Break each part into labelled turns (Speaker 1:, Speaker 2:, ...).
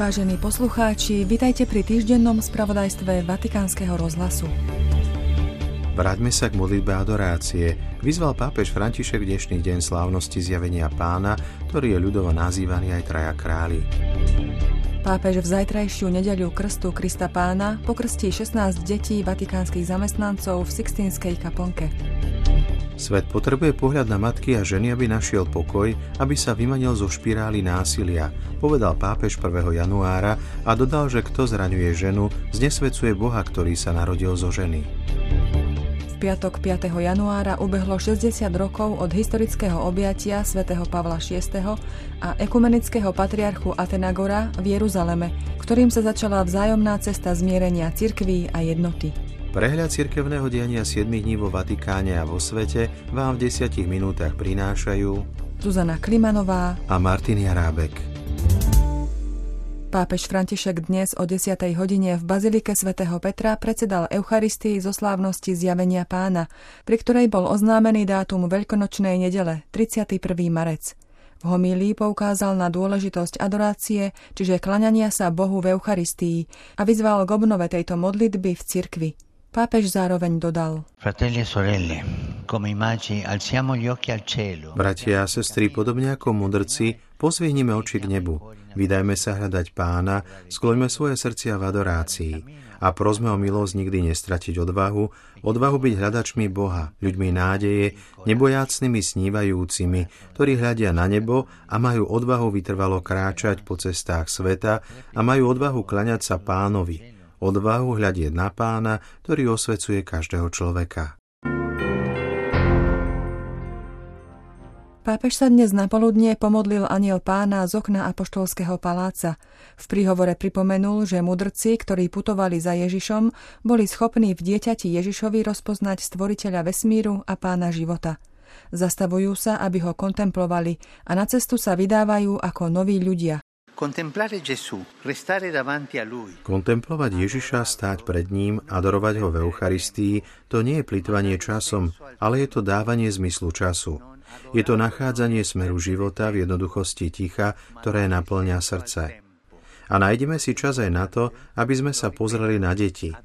Speaker 1: Vážení poslucháči, vitajte pri týždennom spravodajstve Vatikánskeho rozhlasu.
Speaker 2: Vráťme sa k modlitbe adorácie. Vyzval pápež František dnešný deň slávnosti zjavenia pána, ktorý je ľudovo nazývaný aj traja králi.
Speaker 1: Pápež v zajtrajšiu nedeľu krstu Krista pána pokrstí 16 detí vatikánskych zamestnancov v Sixtínskej kaponke.
Speaker 2: Svet potrebuje pohľad na matky a ženy, aby našiel pokoj, aby sa vymanil zo špirály násilia, povedal pápež 1. januára a dodal, že kto zraňuje ženu, znesvedcuje Boha, ktorý sa narodil zo ženy.
Speaker 1: Piatok 5. januára ubehlo 60 rokov od historického objatia svätého Pavla VI. a ekumenického patriarchu Atenagora v Jeruzaleme, ktorým sa začala vzájomná cesta zmierenia cirkví a jednoty.
Speaker 2: Prehľad cirkevného diania 7 dní vo Vatikáne a vo svete vám v 10 minútach prinášajú
Speaker 1: Zuzana Klimanová
Speaker 2: a Martin Jarábek.
Speaker 1: Pápež František dnes o 10. hodine v Bazilike svätého Petra predsedal Eucharistii zo slávnosti zjavenia pána, pri ktorej bol oznámený dátum Veľkonočnej nedele 31. marec. V homílii poukázal na dôležitosť adorácie, čiže klaňania sa Bohu v Eucharistii a vyzval k obnove tejto modlitby v cirkvi. Pápež zároveň dodal.
Speaker 2: E Bratia a sestry, podobne ako mudrci, posvihnime oči k nebu, vydajme sa hľadať pána, skloňme svoje srdcia v adorácii. A prosme o milosť nikdy nestratiť odvahu, odvahu byť hľadačmi Boha, ľuďmi nádeje, nebojácnými snívajúcimi, ktorí hľadia na nebo a majú odvahu vytrvalo kráčať po cestách sveta a majú odvahu klaňať sa pánovi, odvahu hľadieť na pána, ktorý osvecuje každého človeka.
Speaker 1: Pápež sa dnes na poludnie pomodlil aniel pána z okna Apoštolského paláca. V príhovore pripomenul, že mudrci, ktorí putovali za Ježišom, boli schopní v dieťati Ježišovi rozpoznať stvoriteľa vesmíru a pána života. Zastavujú sa, aby ho kontemplovali a na cestu sa vydávajú ako noví ľudia,
Speaker 2: Kontemplovať Ježiša, stáť pred ním, adorovať ho v Eucharistii, to nie je plitvanie časom, ale je to dávanie zmyslu času. Je to nachádzanie smeru života v jednoduchosti ticha, ktoré naplňa srdce. A nájdeme si čas aj na to, aby sme sa pozreli na deti.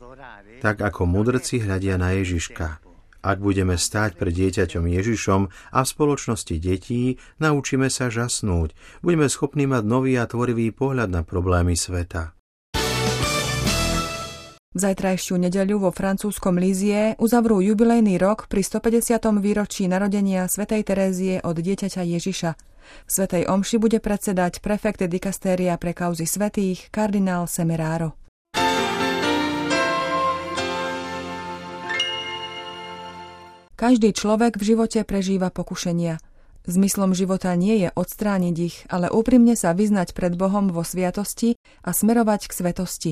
Speaker 2: Tak ako mudrci hľadia na Ježiška. Ak budeme stáť pred dieťaťom Ježišom a v spoločnosti detí, naučíme sa žasnúť. Budeme schopní mať nový a tvorivý pohľad na problémy sveta.
Speaker 1: V zajtrajšiu nedeľu vo francúzskom Lízie uzavrú jubilejný rok pri 150. výročí narodenia svätej Terézie od dieťaťa Ježiša. V svätej omši bude predsedať prefekt dikastéria pre kauzy svetých kardinál Semeraro. Každý človek v živote prežíva pokušenia. Zmyslom života nie je odstrániť ich, ale úprimne sa vyznať pred Bohom vo sviatosti a smerovať k svetosti.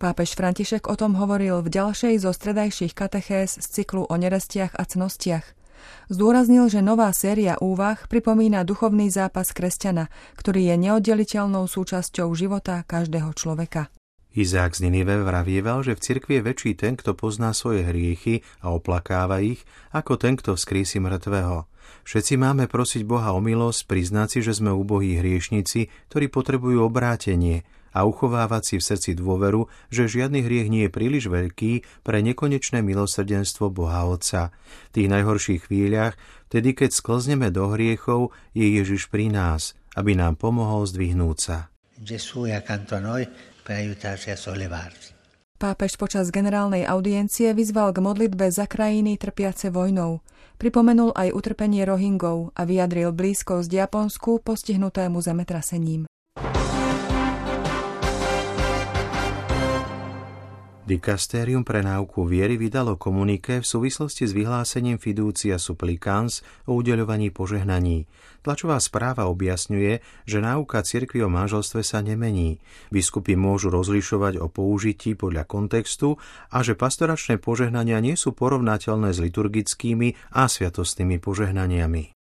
Speaker 1: Pápež František o tom hovoril v ďalšej zo stredajších katechés z cyklu o nerestiach a cnostiach. Zdôraznil, že nová séria úvah pripomína duchovný zápas kresťana, ktorý je neoddeliteľnou súčasťou života každého človeka.
Speaker 2: Izák z Ninive vravieval, že v cirkvi je väčší ten, kto pozná svoje hriechy a oplakáva ich, ako ten, kto vzkrísi mŕtvého. Všetci máme prosiť Boha o milosť, priznať si, že sme úbohí hriešnici, ktorí potrebujú obrátenie a uchovávať si v srdci dôveru, že žiadny hriech nie je príliš veľký pre nekonečné milosrdenstvo Boha Otca. V tých najhorších chvíľach, vtedy keď sklzneme do hriechov, je Ježiš pri nás, aby nám pomohol zdvihnúť sa. Gesù è accanto a noi
Speaker 1: Pápež počas generálnej audiencie vyzval k modlitbe za krajiny trpiace vojnou. Pripomenul aj utrpenie Rohingov a vyjadril blízkosť Japonsku postihnutému zemetrasením.
Speaker 2: Dikastérium pre náuku viery vydalo komunike v súvislosti s vyhlásením Fiducia Supplicans o udeľovaní požehnaní. Tlačová správa objasňuje, že náuka cirkvi o manželstve sa nemení. Biskupy môžu rozlišovať o použití podľa kontextu a že pastoračné požehnania nie sú porovnateľné s liturgickými a sviatostnými požehnaniami.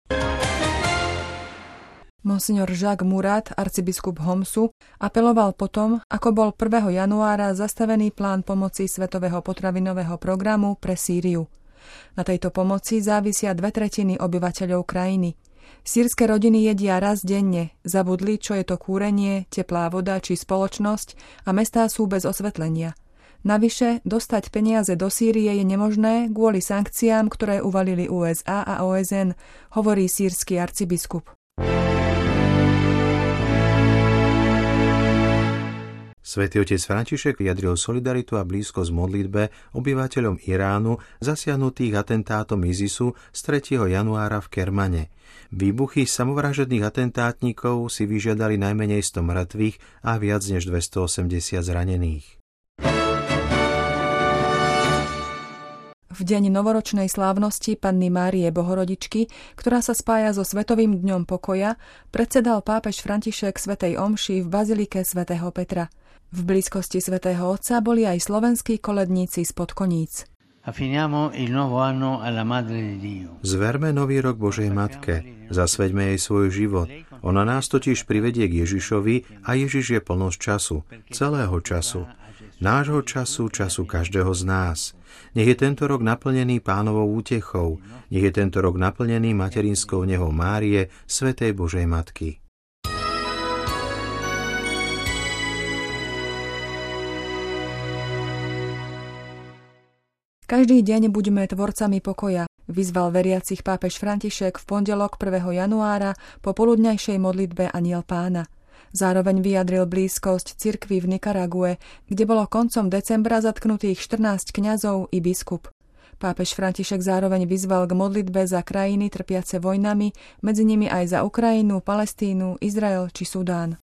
Speaker 1: Monsignor Jacques Murat, arcibiskup Homsu, apeloval potom, ako bol 1. januára zastavený plán pomoci Svetového potravinového programu pre Sýriu. Na tejto pomoci závisia dve tretiny obyvateľov krajiny. Sýrske rodiny jedia raz denne, zabudli, čo je to kúrenie, teplá voda či spoločnosť a mestá sú bez osvetlenia. Navyše, dostať peniaze do Sýrie je nemožné kvôli sankciám, ktoré uvalili USA a OSN, hovorí sírsky arcibiskup.
Speaker 2: Svetý otec František vyjadril solidaritu a blízkosť modlitbe obyvateľom Iránu zasiahnutých atentátom ISISu z 3. januára v Kermane. Výbuchy samovražedných atentátnikov si vyžiadali najmenej 100 mŕtvych a viac než 280 zranených.
Speaker 1: V deň novoročnej slávnosti Panny Márie Bohorodičky, ktorá sa spája so Svetovým dňom pokoja, predsedal pápež František Svetej Omši v Bazilike svätého Petra – v blízkosti svätého Otca boli aj slovenskí koledníci z Podkoníc.
Speaker 2: Zverme nový rok Božej Matke, zasveďme jej svoj život. Ona nás totiž privedie k Ježišovi a Ježiš je plnosť času, celého času. Nášho času, času každého z nás. Nech je tento rok naplnený pánovou útechou, nech je tento rok naplnený materinskou nehou Márie, Svetej Božej Matky.
Speaker 1: Každý deň buďme tvorcami pokoja, vyzval veriacich pápež František v pondelok 1. januára po poludňajšej modlitbe Aniel pána. Zároveň vyjadril blízkosť cirkvi v Nikarague, kde bolo koncom decembra zatknutých 14 kňazov i biskup. Pápež František zároveň vyzval k modlitbe za krajiny trpiace vojnami, medzi nimi aj za Ukrajinu, Palestínu, Izrael či Sudán.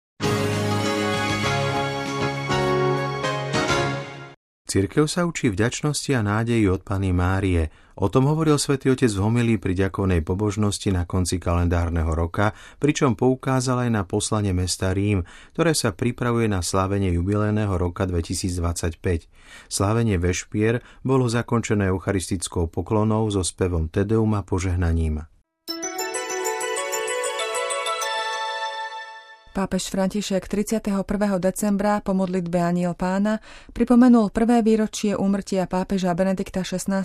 Speaker 2: Cirkev sa učí vďačnosti a nádeji od Pany Márie. O tom hovoril svätý Otec v homilí pri ďakovnej pobožnosti na konci kalendárneho roka, pričom poukázal aj na poslanie mesta Rím, ktoré sa pripravuje na slávenie jubilejného roka 2025. Slávenie Vešpier bolo zakončené eucharistickou poklonou so spevom Tedeum a požehnaním.
Speaker 1: Pápež František 31. decembra po modlitbe Aniel pána pripomenul prvé výročie úmrtia pápeža Benedikta XVI.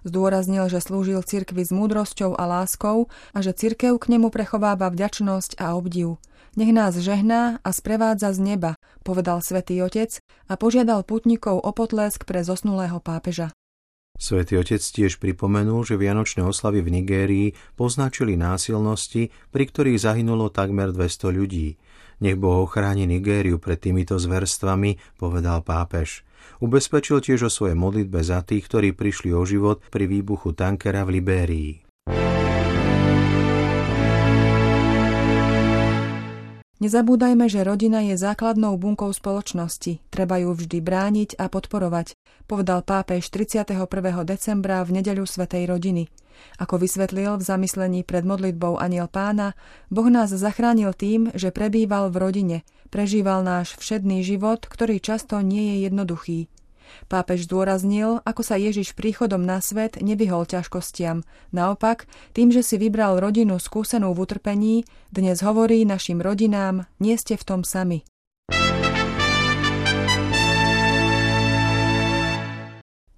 Speaker 1: Zdôraznil, že slúžil cirkvi s múdrosťou a láskou a že cirkev k nemu prechováva vďačnosť a obdiv. Nech nás žehná a sprevádza z neba, povedal svätý Otec a požiadal putníkov o potlesk pre zosnulého pápeža.
Speaker 2: Svetý otec tiež pripomenul, že vianočné oslavy v Nigérii poznačili násilnosti, pri ktorých zahynulo takmer 200 ľudí. Nech Boh ochráni Nigériu pred týmito zverstvami, povedal pápež. Ubezpečil tiež o svojej modlitbe za tých, ktorí prišli o život pri výbuchu tankera v Libérii.
Speaker 1: Nezabúdajme, že rodina je základnou bunkou spoločnosti. Treba ju vždy brániť a podporovať, povedal pápež 31. decembra v nedeľu Svetej rodiny. Ako vysvetlil v zamyslení pred modlitbou Aniel pána, Boh nás zachránil tým, že prebýval v rodine, prežíval náš všedný život, ktorý často nie je jednoduchý. Pápež zdôraznil, ako sa Ježiš príchodom na svet nevyhol ťažkostiam. Naopak, tým, že si vybral rodinu skúsenú v utrpení, dnes hovorí našim rodinám, nie ste v tom sami.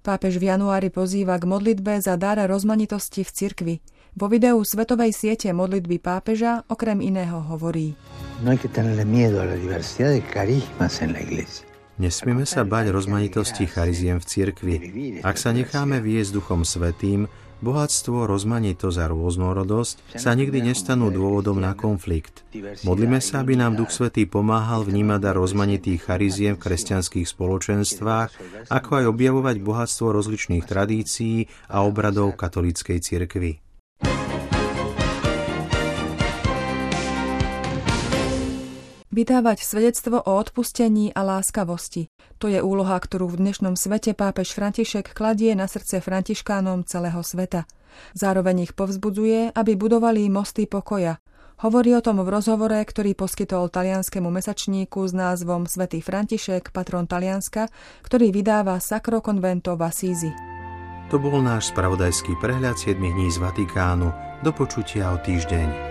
Speaker 1: Pápež v januári pozýva k modlitbe za dar rozmanitosti v cirkvi. Vo videu svetovej siete modlitby pápeža okrem iného hovorí. No hay que tenerle miedo a la diversidad de carismas en la iglesia.
Speaker 2: Nesmieme sa bať rozmanitosti chariziem v cirkvi. Ak sa necháme viesť Duchom Svetým, bohatstvo, rozmanitosť a rôznorodosť sa nikdy nestanú dôvodom na konflikt. Modlíme sa, aby nám Duch Svetý pomáhal vnímať a rozmanitých chariziem v kresťanských spoločenstvách, ako aj objavovať bohatstvo rozličných tradícií a obradov katolíckej cirkvi.
Speaker 1: Vydávať svedectvo o odpustení a láskavosti. To je úloha, ktorú v dnešnom svete pápež František kladie na srdce františkánom celého sveta. Zároveň ich povzbudzuje, aby budovali mosty pokoja. Hovorí o tom v rozhovore, ktorý poskytol talianskému mesačníku s názvom Svetý František, patron Talianska, ktorý vydáva Sacro Convento v Assisi.
Speaker 2: To bol náš spravodajský prehľad 7 dní z Vatikánu. Do počutia o týždeň.